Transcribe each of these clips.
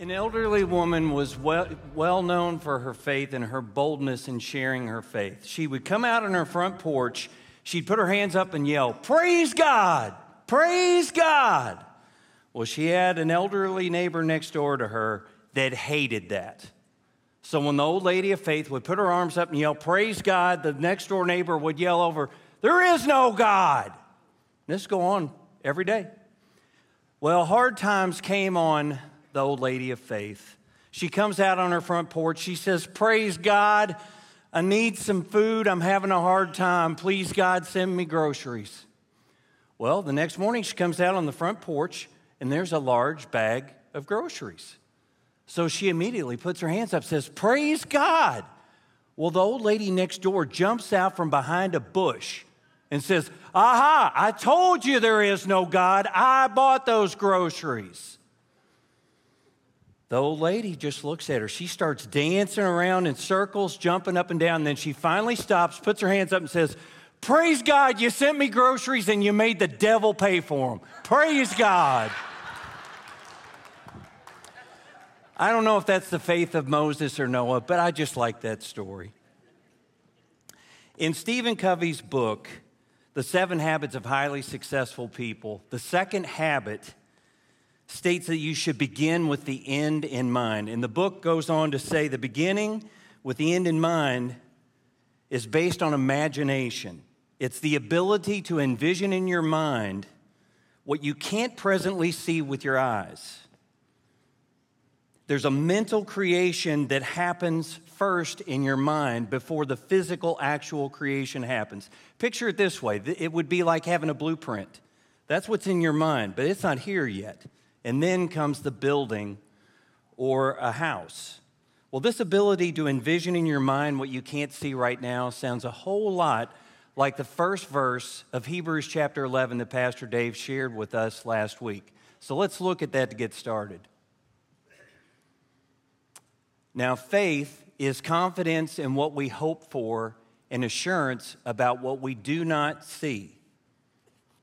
An elderly woman was well, well known for her faith and her boldness in sharing her faith. She would come out on her front porch, she'd put her hands up and yell, Praise God! Praise God! Well, she had an elderly neighbor next door to her that hated that. So when the old lady of faith would put her arms up and yell, Praise God, the next door neighbor would yell over, There is no God. And This go on every day. Well, hard times came on the old lady of faith. She comes out on her front porch. She says, Praise God. I need some food. I'm having a hard time. Please, God, send me groceries. Well, the next morning she comes out on the front porch and there's a large bag of groceries. So she immediately puts her hands up, says, Praise God. Well, the old lady next door jumps out from behind a bush and says, Aha, I told you there is no God. I bought those groceries. The old lady just looks at her. She starts dancing around in circles, jumping up and down. And then she finally stops, puts her hands up, and says, Praise God, you sent me groceries and you made the devil pay for them. Praise God. I don't know if that's the faith of Moses or Noah, but I just like that story. In Stephen Covey's book, The Seven Habits of Highly Successful People, the second habit states that you should begin with the end in mind. And the book goes on to say the beginning with the end in mind is based on imagination. It's the ability to envision in your mind what you can't presently see with your eyes. There's a mental creation that happens first in your mind before the physical, actual creation happens. Picture it this way it would be like having a blueprint. That's what's in your mind, but it's not here yet. And then comes the building or a house. Well, this ability to envision in your mind what you can't see right now sounds a whole lot like the first verse of Hebrews chapter 11 that Pastor Dave shared with us last week. So let's look at that to get started. Now, faith is confidence in what we hope for and assurance about what we do not see.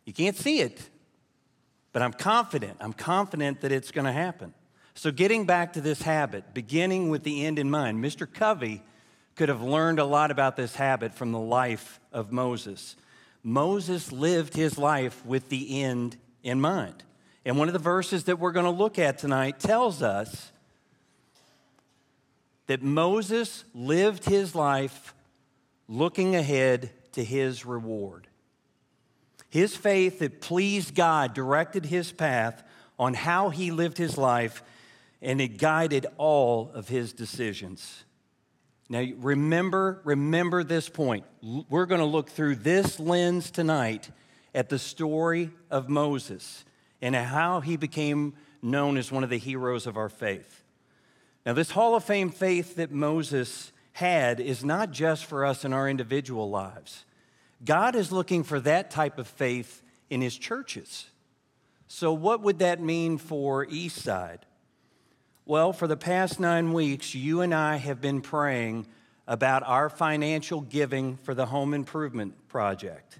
You can't see it, but I'm confident. I'm confident that it's going to happen. So, getting back to this habit, beginning with the end in mind, Mr. Covey could have learned a lot about this habit from the life of Moses. Moses lived his life with the end in mind. And one of the verses that we're going to look at tonight tells us that Moses lived his life looking ahead to his reward. His faith that pleased God directed his path on how he lived his life, and it guided all of his decisions. Now, remember, remember this point. We're going to look through this lens tonight at the story of Moses and how he became known as one of the heroes of our faith. Now, this Hall of Fame faith that Moses had is not just for us in our individual lives. God is looking for that type of faith in his churches. So, what would that mean for Eastside? Well, for the past nine weeks, you and I have been praying about our financial giving for the home improvement project.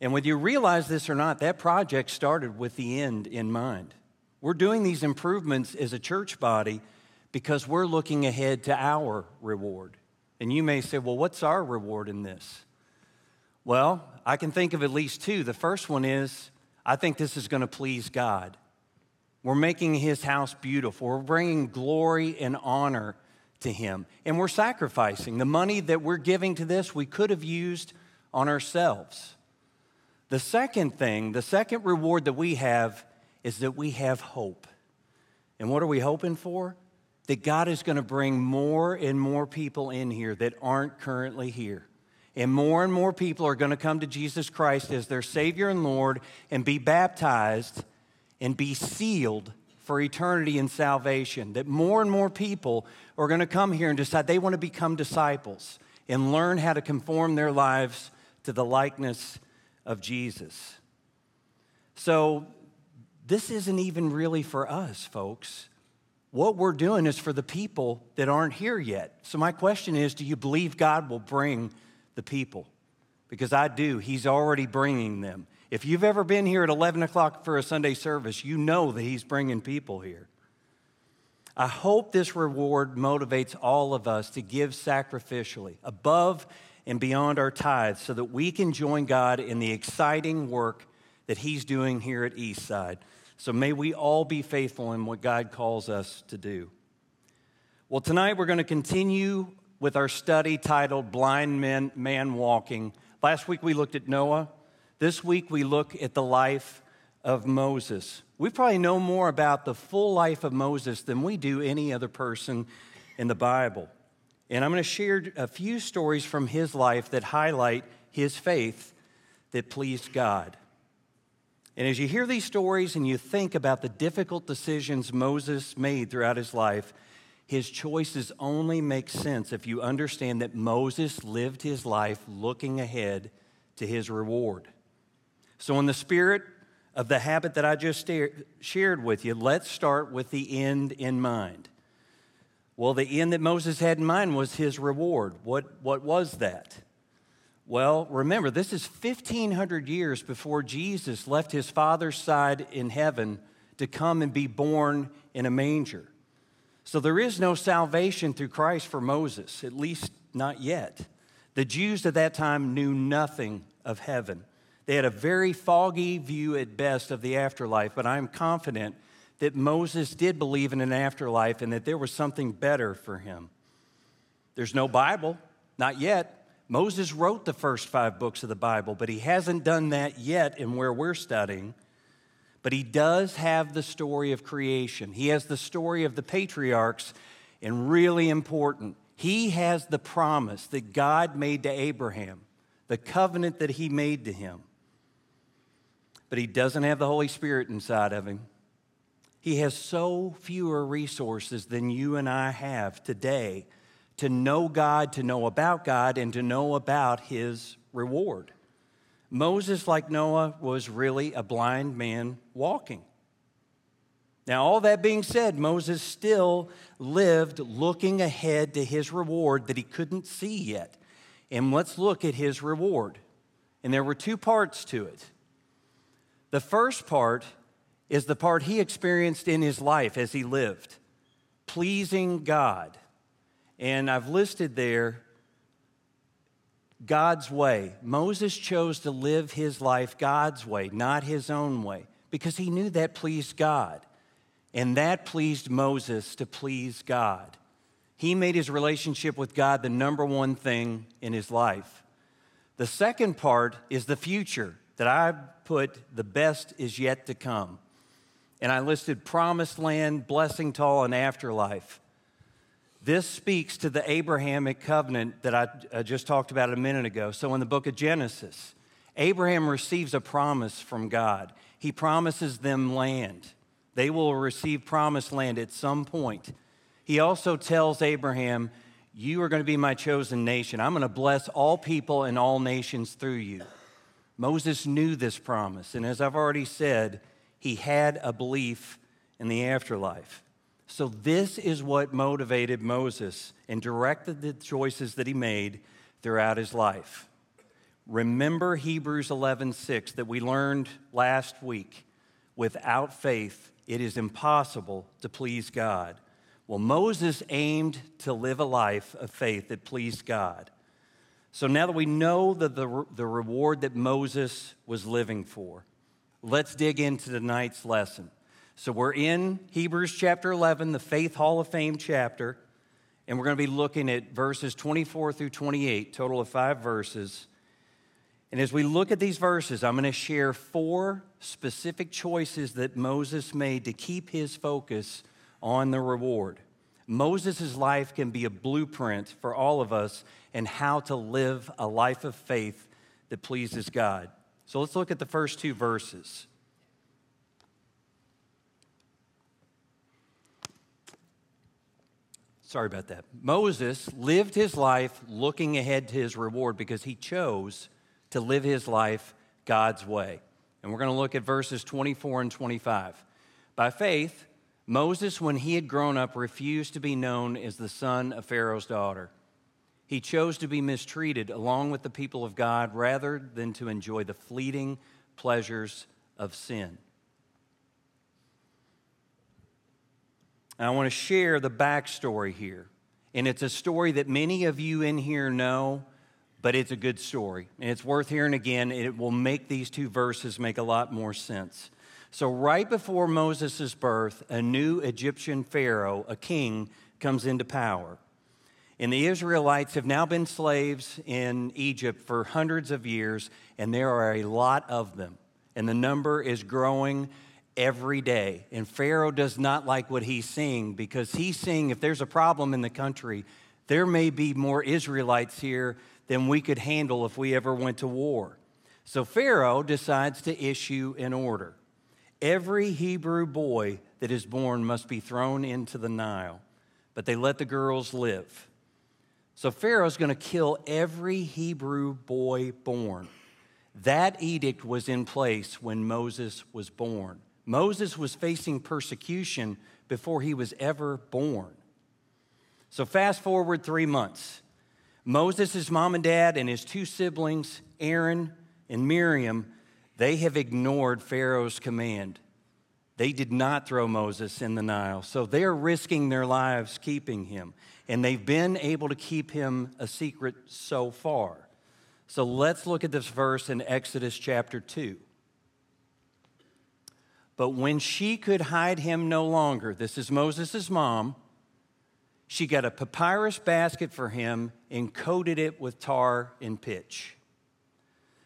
And whether you realize this or not, that project started with the end in mind. We're doing these improvements as a church body because we're looking ahead to our reward. And you may say, well, what's our reward in this? Well, I can think of at least two. The first one is I think this is going to please God. We're making his house beautiful. We're bringing glory and honor to him. And we're sacrificing. The money that we're giving to this, we could have used on ourselves. The second thing, the second reward that we have is that we have hope. And what are we hoping for? That God is going to bring more and more people in here that aren't currently here. And more and more people are going to come to Jesus Christ as their Savior and Lord and be baptized and be sealed for eternity and salvation. That more and more people are going to come here and decide they want to become disciples and learn how to conform their lives to the likeness of Jesus. So, this isn't even really for us, folks. What we're doing is for the people that aren't here yet. So, my question is do you believe God will bring the people? Because I do. He's already bringing them. If you've ever been here at 11 o'clock for a Sunday service, you know that He's bringing people here. I hope this reward motivates all of us to give sacrificially, above and beyond our tithes, so that we can join God in the exciting work that He's doing here at Eastside. So may we all be faithful in what God calls us to do. Well, tonight we're going to continue with our study titled Blind Men, Man Walking. Last week we looked at Noah. This week we look at the life of Moses. We probably know more about the full life of Moses than we do any other person in the Bible. And I'm going to share a few stories from his life that highlight his faith that pleased God. And as you hear these stories and you think about the difficult decisions Moses made throughout his life, his choices only make sense if you understand that Moses lived his life looking ahead to his reward. So, in the spirit of the habit that I just shared with you, let's start with the end in mind. Well, the end that Moses had in mind was his reward. What, what was that? Well, remember, this is 1,500 years before Jesus left his Father's side in heaven to come and be born in a manger. So there is no salvation through Christ for Moses, at least not yet. The Jews at that time knew nothing of heaven. They had a very foggy view at best of the afterlife, but I'm confident that Moses did believe in an afterlife and that there was something better for him. There's no Bible, not yet. Moses wrote the first five books of the Bible, but he hasn't done that yet in where we're studying. But he does have the story of creation. He has the story of the patriarchs, and really important, he has the promise that God made to Abraham, the covenant that he made to him. But he doesn't have the Holy Spirit inside of him. He has so fewer resources than you and I have today to know God, to know about God, and to know about his reward. Moses, like Noah, was really a blind man walking. Now, all that being said, Moses still lived looking ahead to his reward that he couldn't see yet. And let's look at his reward. And there were two parts to it. The first part is the part he experienced in his life as he lived pleasing God. And I've listed there God's way. Moses chose to live his life God's way, not his own way, because he knew that pleased God. And that pleased Moses to please God. He made his relationship with God the number one thing in his life. The second part is the future that I put the best is yet to come. And I listed promised land, blessing tall, and afterlife. This speaks to the Abrahamic covenant that I, I just talked about a minute ago. So, in the book of Genesis, Abraham receives a promise from God. He promises them land. They will receive promised land at some point. He also tells Abraham, You are going to be my chosen nation. I'm going to bless all people and all nations through you. Moses knew this promise, and as I've already said, he had a belief in the afterlife. So, this is what motivated Moses and directed the choices that he made throughout his life. Remember Hebrews 11:6 that we learned last week. Without faith, it is impossible to please God. Well, Moses aimed to live a life of faith that pleased God. So now that we know the, the, the reward that Moses was living for, let's dig into tonight's lesson. So we're in Hebrews chapter 11, the Faith Hall of Fame chapter, and we're going to be looking at verses 24 through 28, total of five verses. And as we look at these verses, I'm going to share four specific choices that Moses made to keep his focus on the reward. Moses' life can be a blueprint for all of us and how to live a life of faith that pleases God. So let's look at the first two verses. Sorry about that. Moses lived his life looking ahead to his reward because he chose to live his life God's way. And we're going to look at verses 24 and 25. By faith, Moses, when he had grown up, refused to be known as the son of Pharaoh's daughter. He chose to be mistreated along with the people of God rather than to enjoy the fleeting pleasures of sin. I want to share the backstory here. And it's a story that many of you in here know, but it's a good story. And it's worth hearing again. It will make these two verses make a lot more sense. So, right before Moses' birth, a new Egyptian Pharaoh, a king, comes into power. And the Israelites have now been slaves in Egypt for hundreds of years, and there are a lot of them. And the number is growing every day. And Pharaoh does not like what he's seeing because he's seeing if there's a problem in the country, there may be more Israelites here than we could handle if we ever went to war. So Pharaoh decides to issue an order. Every Hebrew boy that is born must be thrown into the Nile, but they let the girls live. So Pharaoh's going to kill every Hebrew boy born. That edict was in place when Moses was born. Moses was facing persecution before he was ever born. So, fast forward three months. Moses' mom and dad and his two siblings, Aaron and Miriam, they have ignored Pharaoh's command. They did not throw Moses in the Nile, so they're risking their lives keeping him and they've been able to keep him a secret so far. So let's look at this verse in Exodus chapter 2. But when she could hide him no longer, this is Moses' mom, she got a papyrus basket for him and coated it with tar and pitch.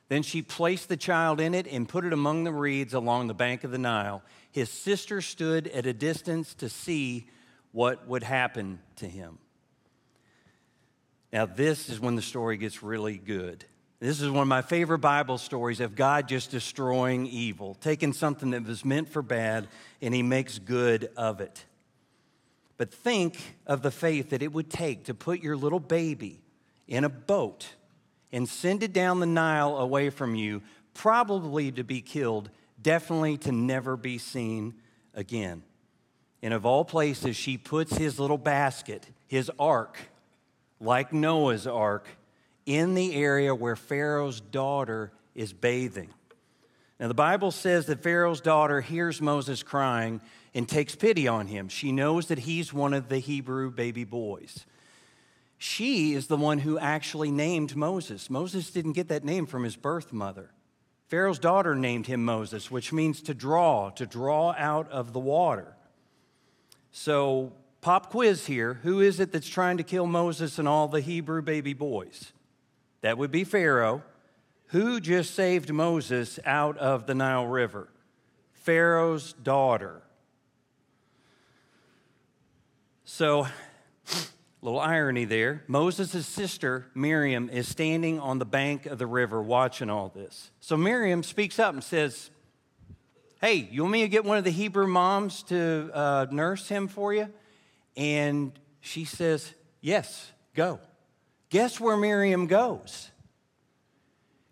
Then she placed the child in it and put it among the reeds along the bank of the Nile. His sister stood at a distance to see what would happen to him. Now, this is when the story gets really good. This is one of my favorite Bible stories of God just destroying evil, taking something that was meant for bad, and he makes good of it. But think of the faith that it would take to put your little baby in a boat and send it down the Nile away from you, probably to be killed, definitely to never be seen again. And of all places, she puts his little basket, his ark, like Noah's ark, in the area where Pharaoh's daughter is bathing. Now, the Bible says that Pharaoh's daughter hears Moses crying and takes pity on him. She knows that he's one of the Hebrew baby boys. She is the one who actually named Moses. Moses didn't get that name from his birth mother. Pharaoh's daughter named him Moses, which means to draw, to draw out of the water. So Pop quiz here. Who is it that's trying to kill Moses and all the Hebrew baby boys? That would be Pharaoh. Who just saved Moses out of the Nile River? Pharaoh's daughter. So, little irony there. Moses' sister, Miriam, is standing on the bank of the river watching all this. So Miriam speaks up and says, Hey, you want me to get one of the Hebrew moms to uh, nurse him for you? And she says, Yes, go. Guess where Miriam goes?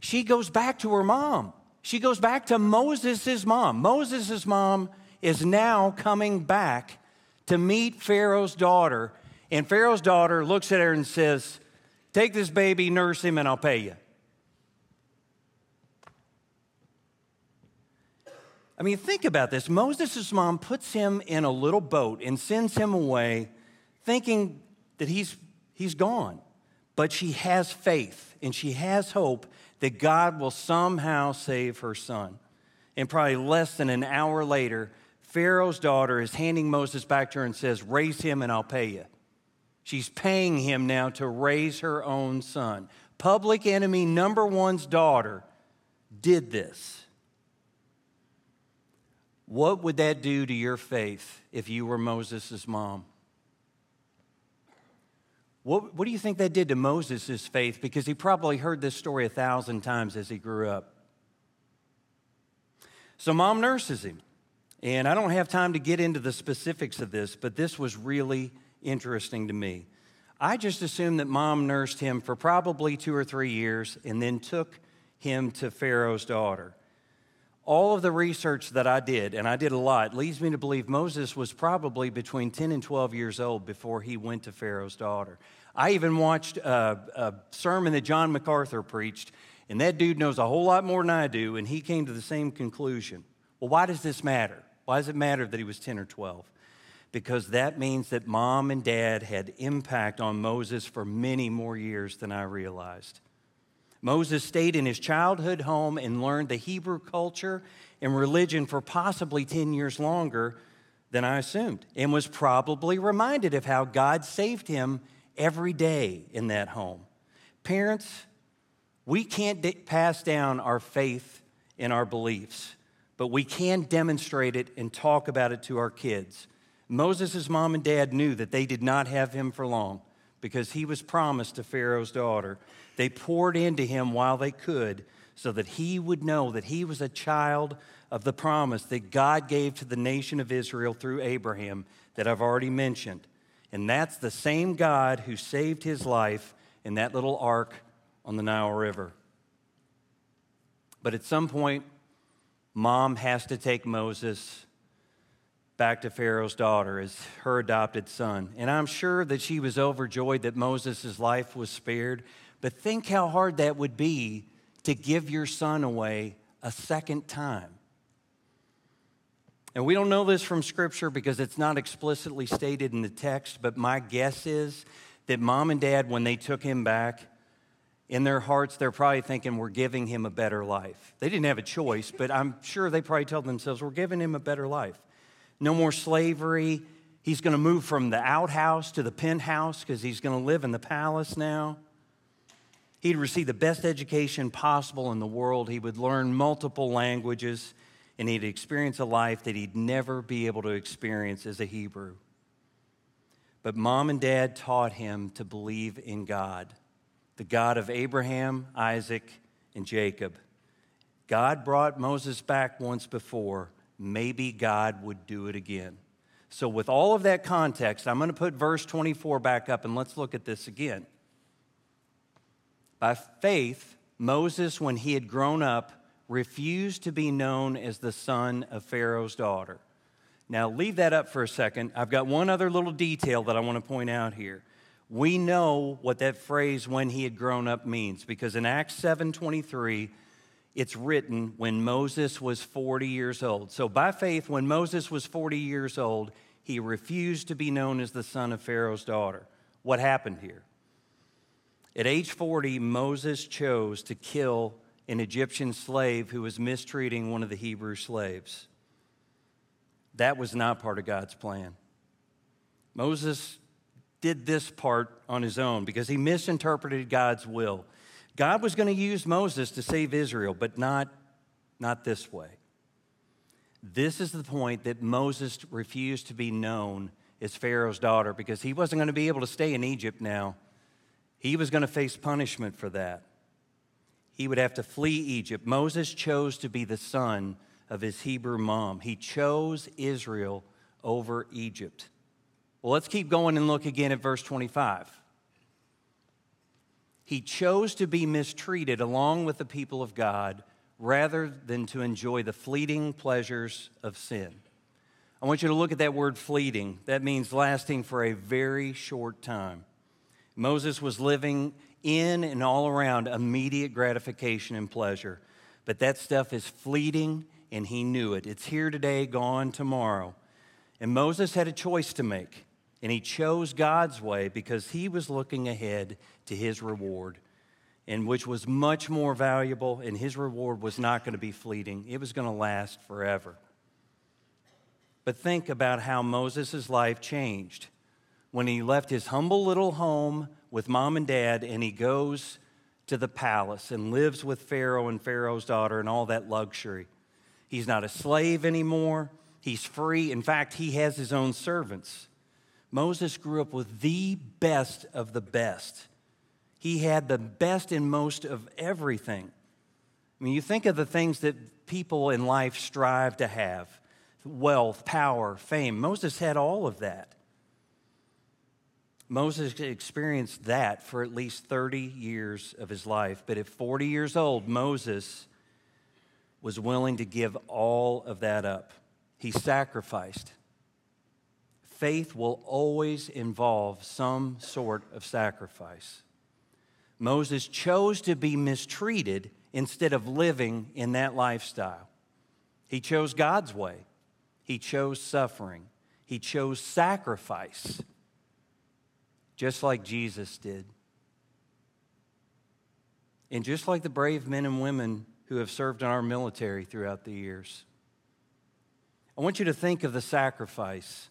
She goes back to her mom. She goes back to Moses' mom. Moses' mom is now coming back to meet Pharaoh's daughter. And Pharaoh's daughter looks at her and says, Take this baby, nurse him, and I'll pay you. I mean, think about this. Moses' mom puts him in a little boat and sends him away thinking that he's, he's gone. But she has faith and she has hope that God will somehow save her son. And probably less than an hour later, Pharaoh's daughter is handing Moses back to her and says, Raise him and I'll pay you. She's paying him now to raise her own son. Public enemy number one's daughter did this. What would that do to your faith if you were Moses' mom? What, what do you think that did to Moses' faith? Because he probably heard this story a thousand times as he grew up. So, mom nurses him. And I don't have time to get into the specifics of this, but this was really interesting to me. I just assumed that mom nursed him for probably two or three years and then took him to Pharaoh's daughter all of the research that I did, and I did a lot, leads me to believe Moses was probably between 10 and 12 years old before he went to Pharaoh's daughter. I even watched a, a, sermon that John MacArthur preached, and that dude knows a whole lot more than I do, and he came to the same conclusion. Well, why does this matter? Why does it matter that he was 10 or 12? because that means that mom and dad had impact on Moses for many more years than I realized. Moses stayed in his childhood home and learned the Hebrew culture and religion for possibly 10 years longer than I assumed, and was probably reminded of how God saved him every day in that home. Parents, we can't pass down our faith and our beliefs, but we can demonstrate it and talk about it to our kids. Moses' mom and dad knew that they did not have him for long because he was promised to Pharaoh's daughter. They poured into him while they could so that he would know that he was a child of the promise that God gave to the nation of Israel through Abraham that I've already mentioned. And that's the same God who saved his life in that little ark on the Nile River. But at some point, mom has to take Moses back to Pharaoh's daughter as her adopted son. And I'm sure that she was overjoyed that Moses' life was spared. But think how hard that would be to give your son away a second time. And we don't know this from Scripture because it's not explicitly stated in the text, but my guess is that mom and dad, when they took him back, in their hearts, they're probably thinking, we're giving him a better life. They didn't have a choice, but I'm sure they probably told themselves, we're giving him a better life. No more slavery. He's going to move from the outhouse to the penthouse because he's going to live in the palace now. He'd receive the best education possible in the world. He would learn multiple languages and he'd experience a life that he'd never be able to experience as a Hebrew. But mom and dad taught him to believe in God, the God of Abraham, Isaac, and Jacob. God brought Moses back once before. Maybe God would do it again. So, with all of that context, I'm going to put verse 24 back up and let's look at this again. By faith, Moses, when he had grown up, refused to be known as the son of Pharaoh's daughter. Now, leave that up for a second. I've got one other little detail that I want to point out here. We know what that phrase when he had grown up means because in Acts 7:23 it's written when Moses was 40 years old. So by faith when Moses was 40 years old, he refused to be known as the son of Pharaoh's daughter. What happened here? At age 40, Moses chose to kill an Egyptian slave who was mistreating one of the Hebrew slaves. That was not part of God's plan. Moses did this part on his own because he misinterpreted God's will. God was going to use Moses to save Israel, but not, not this way. This is the point that Moses refused to be known as Pharaoh's daughter because he wasn't going to be able to stay in Egypt now. He was going to face punishment for that he would have to flee Egypt. Moses chose to be the son of his Hebrew mom. He chose Israel over Egypt. Well, let's keep going and look again at verse 25. He chose to be mistreated along with the people of God rather than to enjoy the fleeting pleasures of sin. I want you to look at that word fleeting. That means lasting for a very short time. Moses was living in and all around immediate gratification and pleasure. But that stuff is fleeting, and he knew it. It's here today, gone tomorrow. And Moses had a choice to make, and he chose God's way because he was looking ahead to his reward, and which was much more valuable, and his reward was not going to be fleeting, it was going to last forever. But think about how Moses' life changed when he left his humble little home with mom and dad and he goes to the palace and lives with Pharaoh and Pharaoh's daughter and all that luxury. He's not a slave anymore. He's free. In fact, he has his own servants. Moses grew up with the best of the best. He had the best and most of everything. I mean, you think of the things that people in life strive to have wealth, power, fame. Moses had all of that. Moses experienced that for at least 30 years of his life. But at 40 years old, Moses was willing to give all of that up. He sacrificed. Faith will always involve some sort of sacrifice. Moses chose to be mistreated instead of living in that lifestyle. He chose God's way, he chose suffering. he chose sacrifice, just like Jesus did. And just like the brave men and women who have served in our military throughout the years. I want you to think of the sacrifice,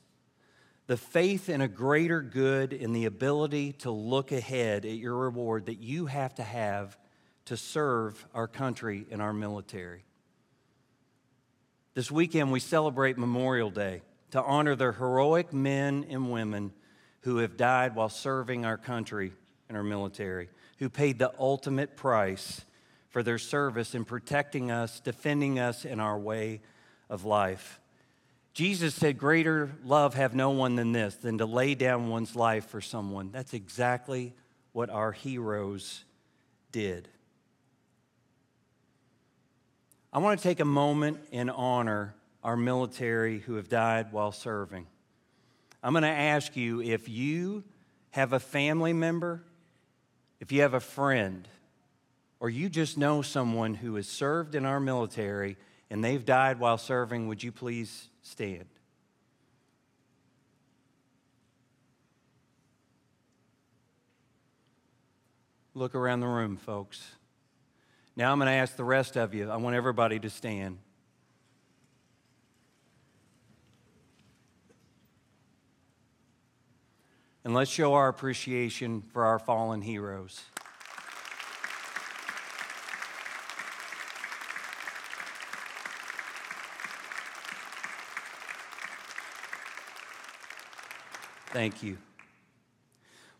the faith in a greater good, and the ability to look ahead at your reward that you have to have to serve our country and our military. This weekend, we celebrate Memorial Day to honor the heroic men and women who have died while serving our country and our military, who paid the ultimate price for their service in protecting us, defending us in our way of life. Jesus said, Greater love have no one than this, than to lay down one's life for someone. That's exactly what our heroes did. I want to take a moment and honor our military who have died while serving. I'm going to ask you if you have a family member, if you have a friend, or you just know someone who has served in our military and they've died while serving, would you please stand? Look around the room, folks. Now I'm going to ask the rest of you, I want everybody to stand. And let's show our appreciation for our fallen heroes. Thank you.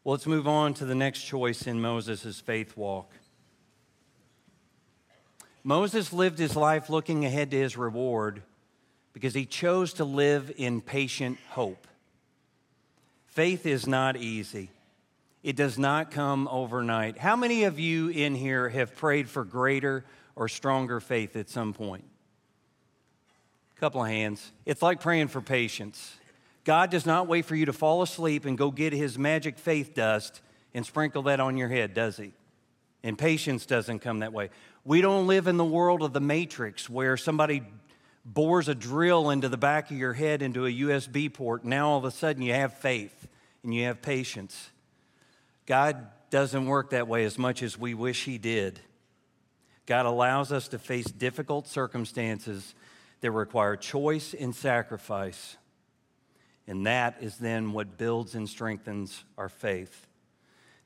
Well, let's move on to the next choice in Moses' faith walk. Moses lived his life looking ahead to his reward because he chose to live in patient hope. Faith is not easy. It does not come overnight. How many of you in here have prayed for greater or stronger faith at some point? A couple of hands. It's like praying for patience. God does not wait for you to fall asleep and go get his magic faith dust and sprinkle that on your head, does he? And patience doesn't come that way. We don't live in the world of the matrix where somebody bores a drill into the back of your head into a USB port. Now all of a sudden you have faith and you have patience. God doesn't work that way as much as we wish He did. God allows us to face difficult circumstances that require choice and sacrifice. And that is then what builds and strengthens our faith.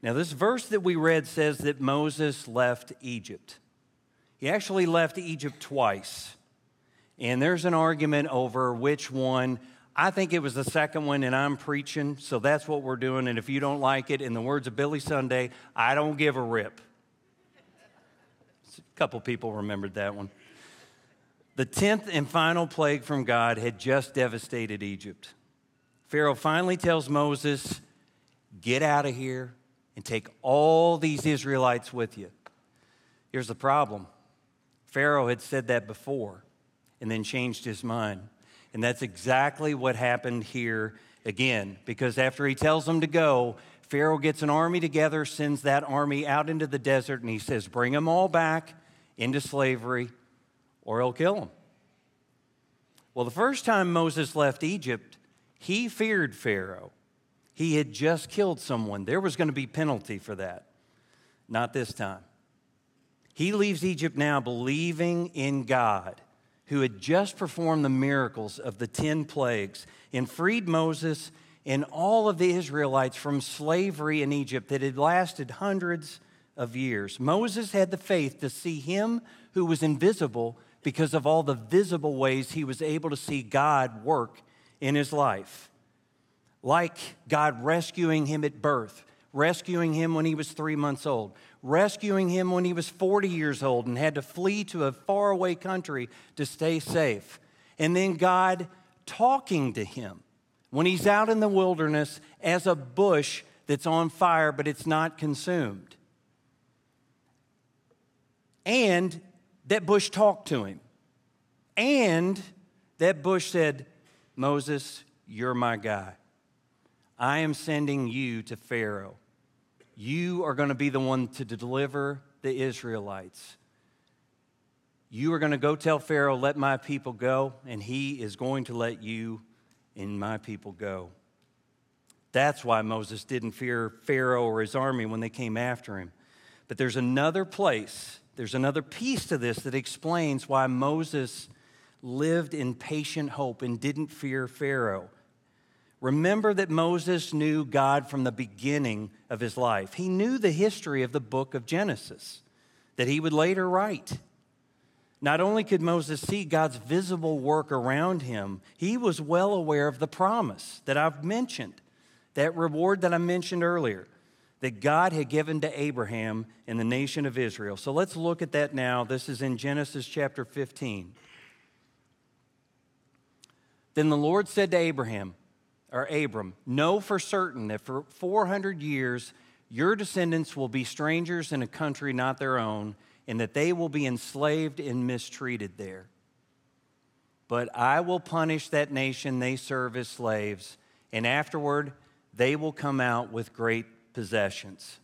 Now, this verse that we read says that Moses left Egypt. He actually left Egypt twice. And there's an argument over which one. I think it was the second one, and I'm preaching, so that's what we're doing. And if you don't like it, in the words of Billy Sunday, I don't give a rip. A couple people remembered that one. The tenth and final plague from God had just devastated Egypt. Pharaoh finally tells Moses, Get out of here and take all these Israelites with you. Here's the problem Pharaoh had said that before and then changed his mind. And that's exactly what happened here again, because after he tells them to go, Pharaoh gets an army together, sends that army out into the desert, and he says, Bring them all back into slavery, or he'll kill them. Well, the first time Moses left Egypt, he feared Pharaoh. He had just killed someone. There was going to be penalty for that. Not this time. He leaves Egypt now believing in God who had just performed the miracles of the 10 plagues and freed Moses and all of the Israelites from slavery in Egypt that had lasted hundreds of years. Moses had the faith to see him who was invisible because of all the visible ways he was able to see God work in his life. Like God rescuing him at birth, rescuing him when he was three months old, rescuing him when he was 40 years old and had to flee to a faraway country to stay safe. And then God talking to him when he's out in the wilderness as a bush that's on fire but it's not consumed. And that bush talked to him. And that bush said, Moses, you're my guy. I am sending you to Pharaoh. You are going to be the one to deliver the Israelites. You are going to go tell Pharaoh, let my people go, and he is going to let you and my people go. That's why Moses didn't fear Pharaoh or his army when they came after him. But there's another place, there's another piece to this that explains why Moses lived in patient hope and didn't fear Pharaoh. Remember that Moses knew God from the beginning of his life. He knew the history of the book of Genesis that he would later write. Not only could Moses see God's visible work around him, he was well aware of the promise that I've mentioned, that reward that I mentioned earlier, that God had given to Abraham and the nation of Israel. So let's look at that now. This is in Genesis chapter 15. Then the Lord said to Abraham, or Abram, Know for certain that for 400 years your descendants will be strangers in a country not their own, and that they will be enslaved and mistreated there. But I will punish that nation they serve as slaves, and afterward they will come out with great possessions.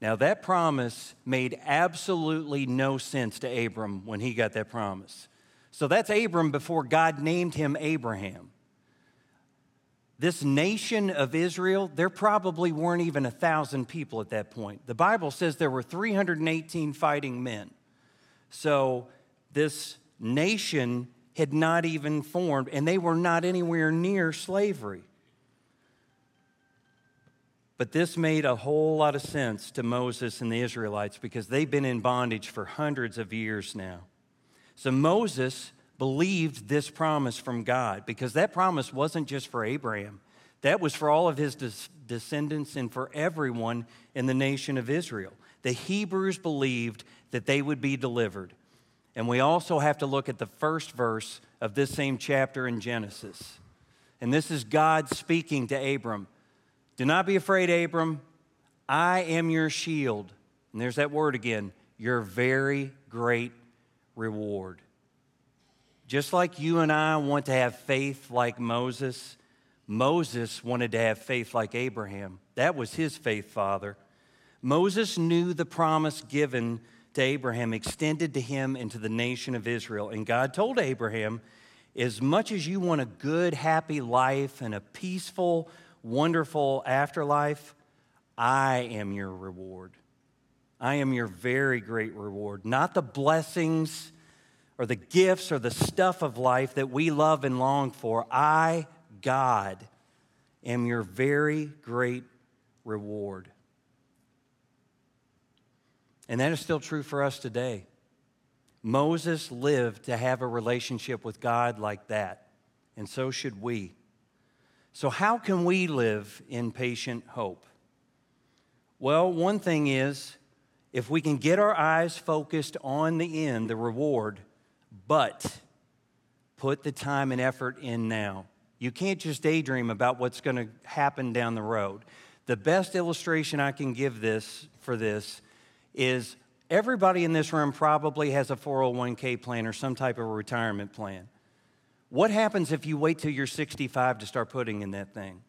Now, that promise made absolutely no sense to Abram when he got that promise. So that's Abram before God named him Abraham this nation of Israel, there probably weren't even a thousand people at that point. The Bible says there were 318 fighting men. So this nation had not even formed, and they were not anywhere near slavery. But this made a whole lot of sense to Moses and the Israelites because they've been in bondage for hundreds of years now. So Moses believed this promise from God because that promise wasn't just for Abraham, that was for all of his descendants and for everyone in the nation of Israel. The Hebrews believed that they would be delivered. And we also have to look at the first verse of this same chapter in Genesis. And this is God speaking to Abram. Do not be afraid, Abram. I am your shield. And there's that word again your very great reward. Just like you and I want to have faith like Moses, Moses wanted to have faith like Abraham. That was his faith father. Moses knew the promise given to Abraham extended to him and to the nation of Israel. And God told Abraham, as much as you want a good, happy life and a peaceful, wonderful afterlife, I am your reward. I am your very great reward. Not the blessings or the gifts or the stuff of life that we love and long for. I, God, am your very great reward. And that is still true for us today. Moses lived to have a relationship with God like that, and so should we. So, how can we live in patient hope? Well, one thing is if we can get our eyes focused on the end, the reward, but put the time and effort in now. You can't just daydream about what's going to happen down the road. The best illustration I can give this for this is everybody in this room probably has a 401k plan or some type of retirement plan. What happens if you wait till you're 65 to start putting in that thing?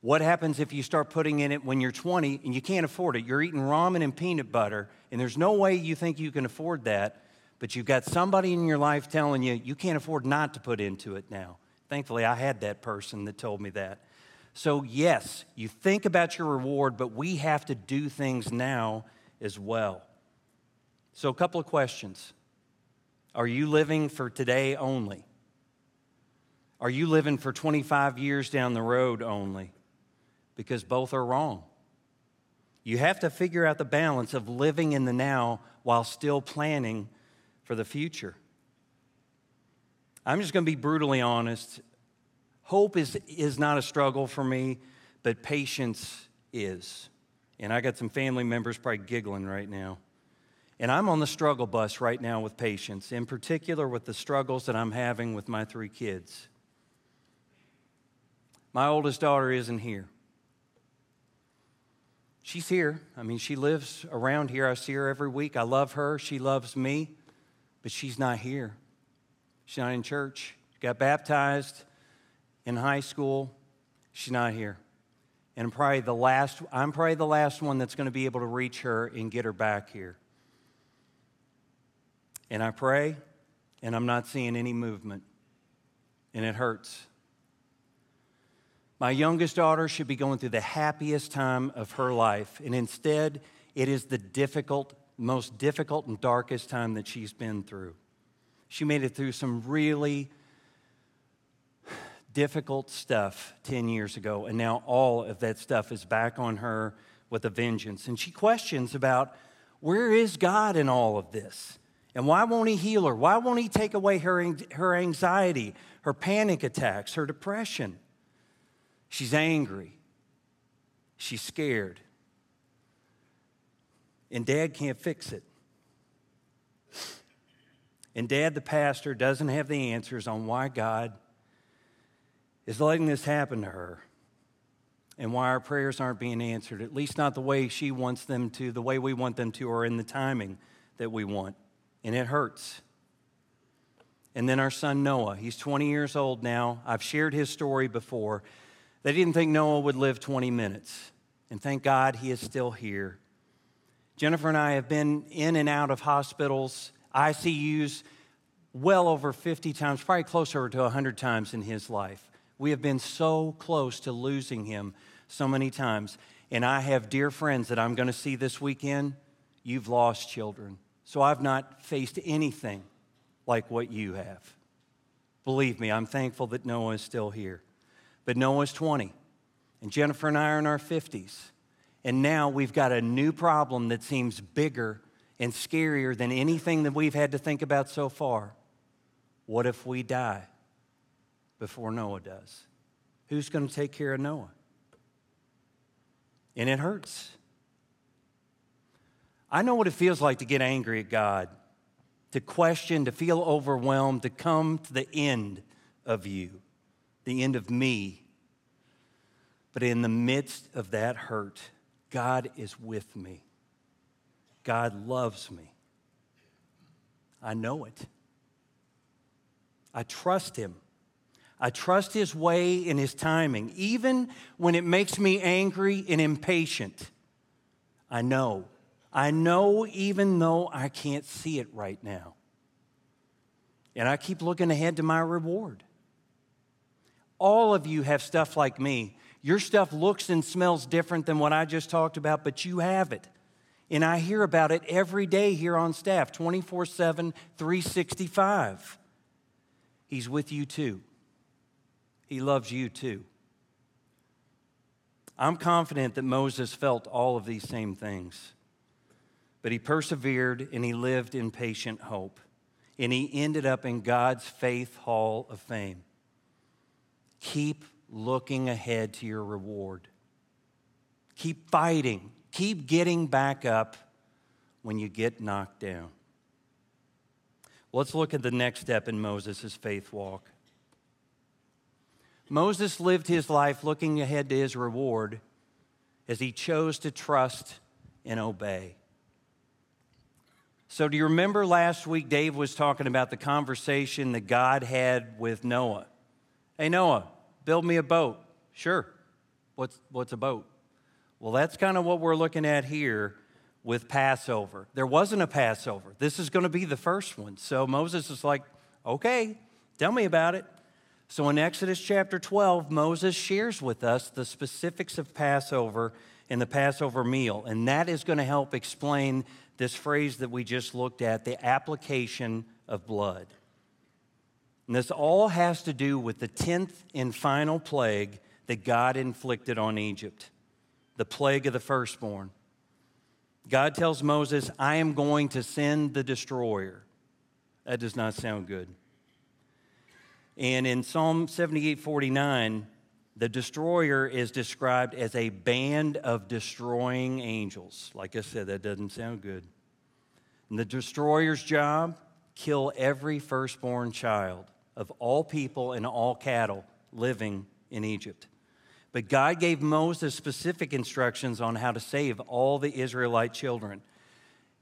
What happens if you start putting in it when you're 20 and you can't afford it? You're eating ramen and peanut butter, and there's no way you think you can afford that but you've got somebody in your life telling you you can't afford not to put into it now. Thankfully, I had that person that told me that. So, yes, you think about your reward, but we have to do things now as well. So, a couple of questions Are you living for today only? Are you living for 25 years down the road only? Because both are wrong. You have to figure out the balance of living in the now while still planning for the future. I'm just going to be brutally honest. Hope is, is not a struggle for me, but patience is. And I got some family members probably giggling right now. And I'm on the struggle bus right now with patience, in particular with the struggles that I'm having with my three kids. My oldest daughter isn't here. She's here. I mean, she lives around here. I see her every week. I love her. She loves me but she's not here. She's not in church. She got baptized in high school. She's not here. And I'm probably the last, I'm probably the last one that's going to be able to reach her and get her back here. And I pray, and I'm not seeing any movement. And it hurts. My youngest daughter should be going through the happiest time of her life, and instead, it is the difficult, most difficult and darkest time that she's been through. She made it through some really difficult stuff 10 years ago, and now all of that stuff is back on her with a vengeance. And she questions about where is God in all of this? And why won't He heal her? Why won't He take away her, her anxiety, her panic attacks, her depression? She's angry. She's scared. And dad can't fix it. And dad, the pastor, doesn't have the answers on why God is letting this happen to her and why our prayers aren't being answered, at least not the way she wants them to, the way we want them to, or in the timing that we want. And it hurts. And then our son Noah, he's 20 years old now. I've shared his story before. They didn't think Noah would live 20 minutes. And thank God he is still here. Jennifer and I have been in and out of hospitals, ICUs, well over 50 times, probably closer to 100 times in his life. We have been so close to losing him so many times. And I have dear friends that I'm going to see this weekend. You've lost children. So I've not faced anything like what you have. Believe me, I'm thankful that Noah is still here. But Noah's 20, and Jennifer and I are in our 50s. And now we've got a new problem that seems bigger and scarier than anything that we've had to think about so far. What if we die? before Noah does. Who's going to take care of Noah? And it hurts. I know what it feels like to get angry at God, to question, to feel overwhelmed, to come to the end of you, the end of me. But in the midst of that hurt, God is with me. God loves me. I know it. I trust Him. I trust His way and His timing, even when it makes me angry and impatient. I know. I know even though I can't see it right now. And I keep looking ahead to my reward. All of you have stuff like me. Your stuff looks and smells different than what I just talked about, but you have it. And I hear about it every day here on staff, 24 7, 365. He's with you too. He loves you too. I'm confident that Moses felt all of these same things, but he persevered and he lived in patient hope, and he ended up in God's faith hall of fame. Keep looking ahead to your reward. Keep fighting. Keep getting back up when you get knocked down. Let's look at the next step in Moses' faith walk. Moses lived his life looking ahead to his reward as he chose to trust and obey. So, do you remember last week Dave was talking about the conversation that God had with Noah? Hey, Noah, build me a boat. Sure. What's, what's a boat? Well, that's kind of what we're looking at here with Passover. There wasn't a Passover. This is going to be the first one. So Moses is like, okay, tell me about it. So in Exodus chapter 12, Moses shares with us the specifics of Passover and the Passover meal. And that is going to help explain this phrase that we just looked at the application of blood. And this all has to do with the 10th and final plague that God inflicted on Egypt the plague of the firstborn. God tells Moses, I am going to send the destroyer. That does not sound good. And in Psalm 78 49, the destroyer is described as a band of destroying angels. Like I said, that doesn't sound good. And the destroyer's job kill every firstborn child of all people and all cattle living in Egypt. But God gave Moses specific instructions on how to save all the Israelite children.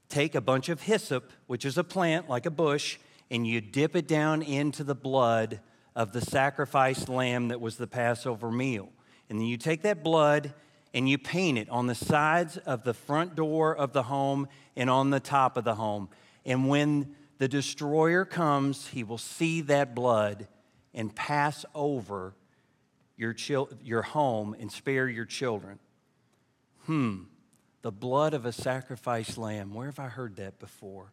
Take a bunch of hyssop, which is a plant like a bush, and you dip it down into the blood of the sacrificed lamb that was the Passover meal. And then you take that blood and you paint it on the sides of the front door of the home and on the top of the home. And when the destroyer comes, he will see that blood and pass over your, chil- your home and spare your children. Hmm, the blood of a sacrificed lamb. Where have I heard that before?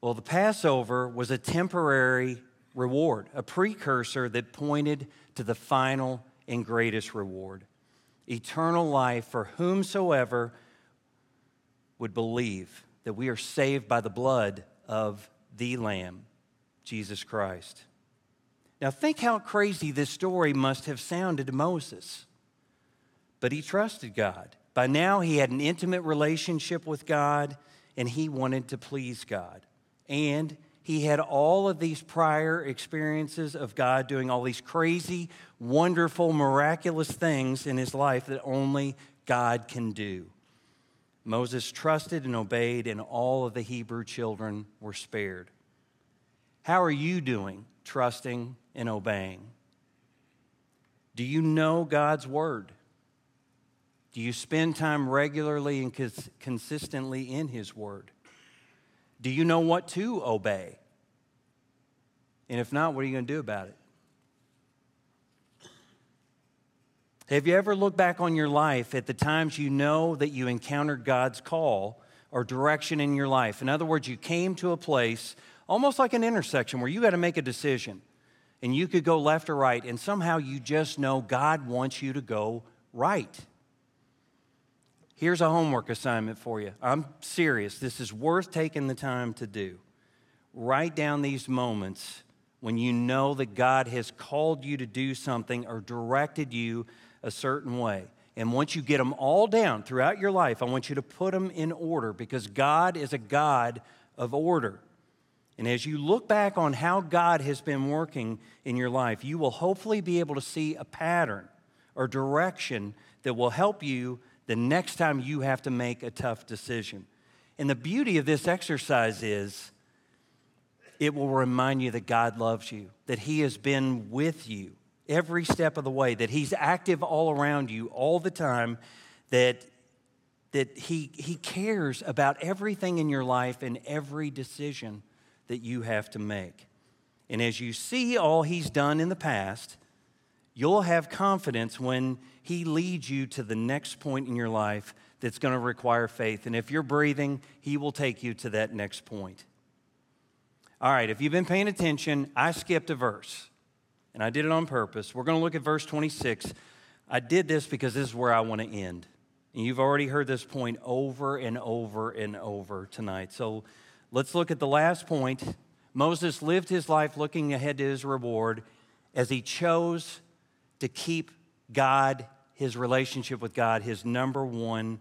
Well, the Passover was a temporary reward, a precursor that pointed to the final and greatest reward eternal life for whomsoever would believe that we are saved by the blood of the Lamb, Jesus Christ. Now, think how crazy this story must have sounded to Moses. But he trusted God. By now, he had an intimate relationship with God, and he wanted to please God. And he had all of these prior experiences of God doing all these crazy, wonderful, miraculous things in his life that only God can do. Moses trusted and obeyed, and all of the Hebrew children were spared. How are you doing trusting and obeying? Do you know God's word? Do you spend time regularly and cons- consistently in His word? Do you know what to obey? And if not, what are you going to do about it? Have you ever looked back on your life at the times you know that you encountered God's call or direction in your life? In other words, you came to a place almost like an intersection where you got to make a decision and you could go left or right, and somehow you just know God wants you to go right. Here's a homework assignment for you. I'm serious. This is worth taking the time to do. Write down these moments when you know that God has called you to do something or directed you a certain way. And once you get them all down throughout your life, I want you to put them in order because God is a God of order. And as you look back on how God has been working in your life, you will hopefully be able to see a pattern or direction that will help you the next time you have to make a tough decision. And the beauty of this exercise is it will remind you that God loves you, that He has been with you every step of the way, that He's active all around you all the time, that, that he, he cares about everything in your life and every decision that you have to make. And as you see all He's done in the past, you'll have confidence when He leads you to the next point in your life that's going to require faith. And if you're breathing, He will take you to that next point. All right, if you've been paying attention, I skipped a verse, and I did it on purpose. We're going to look at verse 26. I did this because this is where I want to end. And you've already heard this point over and over and over tonight. So let's look at the last point. Moses lived his life looking ahead to his reward as he chose to keep God, his relationship with God, his number one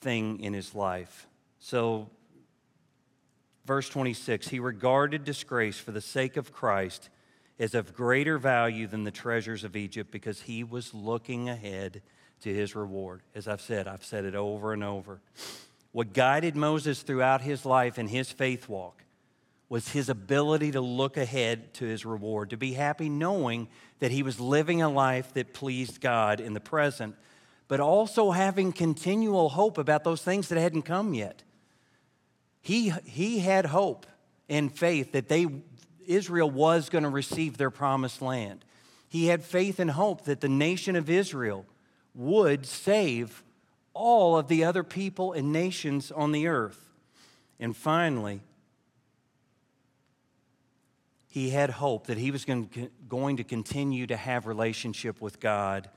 thing in his life. So, verse 26 he regarded disgrace for the sake of Christ as of greater value than the treasures of Egypt because he was looking ahead to his reward. As I've said, I've said it over and over. What guided Moses throughout his life and his faith walk was his ability to look ahead to his reward, to be happy knowing that he was living a life that pleased God in the present, but also having continual hope about those things that hadn't come yet. He, he had hope and faith that they, Israel was going to receive their promised land. He had faith and hope that the nation of Israel would save all of the other people and nations on the earth. And finally, he had hope that he was going to continue to have relationship with God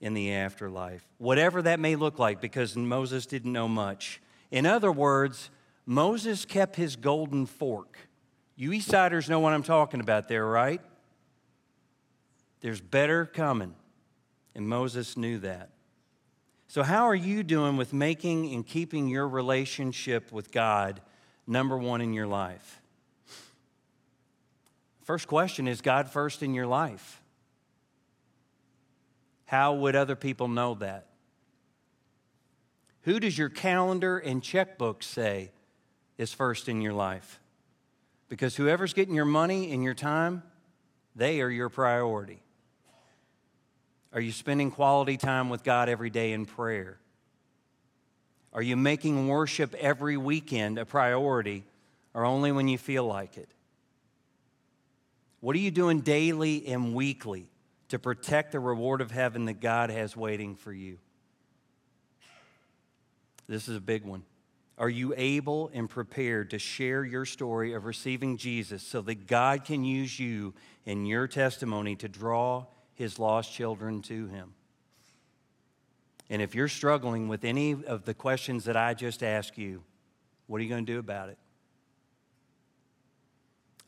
in the afterlife. Whatever that may look like, because Moses didn't know much. In other words, Moses kept his golden fork. You Eastsiders know what I'm talking about there, right? There's better coming. And Moses knew that. So, how are you doing with making and keeping your relationship with God number one in your life? First question is God first in your life? How would other people know that? Who does your calendar and checkbook say is first in your life? Because whoever's getting your money and your time, they are your priority. Are you spending quality time with God every day in prayer? Are you making worship every weekend a priority or only when you feel like it? What are you doing daily and weekly to protect the reward of heaven that God has waiting for you? This is a big one. Are you able and prepared to share your story of receiving Jesus so that God can use you in your testimony to draw his lost children to him? And if you're struggling with any of the questions that I just asked you, what are you going to do about it?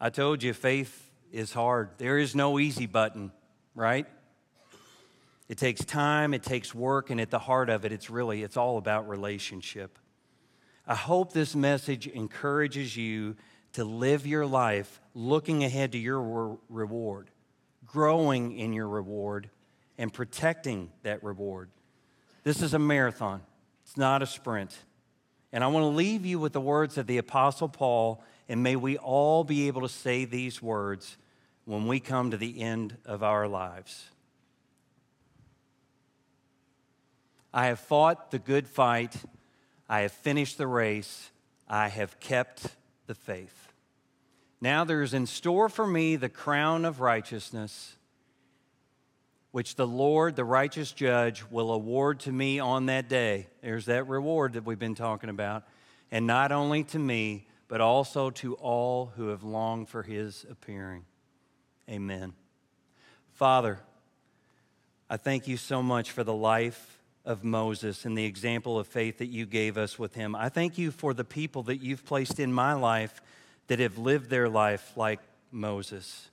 I told you faith is hard. There is no easy button, right? It takes time, it takes work, and at the heart of it, it's really it's all about relationship. I hope this message encourages you to live your life looking ahead to your reward, growing in your reward, and protecting that reward. This is a marathon, it's not a sprint. And I want to leave you with the words of the Apostle Paul, and may we all be able to say these words when we come to the end of our lives. I have fought the good fight. I have finished the race. I have kept the faith. Now there is in store for me the crown of righteousness, which the Lord, the righteous judge, will award to me on that day. There's that reward that we've been talking about. And not only to me, but also to all who have longed for his appearing. Amen. Father, I thank you so much for the life of Moses and the example of faith that you gave us with him. I thank you for the people that you've placed in my life that have lived their life like Moses.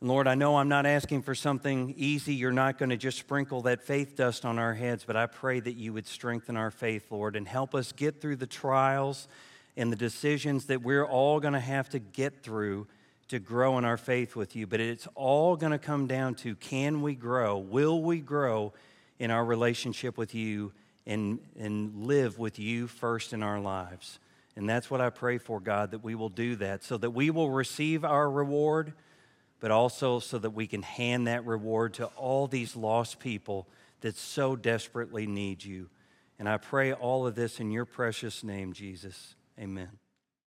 Lord, I know I'm not asking for something easy. You're not going to just sprinkle that faith dust on our heads, but I pray that you would strengthen our faith, Lord, and help us get through the trials and the decisions that we're all going to have to get through to grow in our faith with you. But it's all going to come down to can we grow? Will we grow in our relationship with you and, and live with you first in our lives. And that's what I pray for, God, that we will do that so that we will receive our reward, but also so that we can hand that reward to all these lost people that so desperately need you. And I pray all of this in your precious name, Jesus. Amen.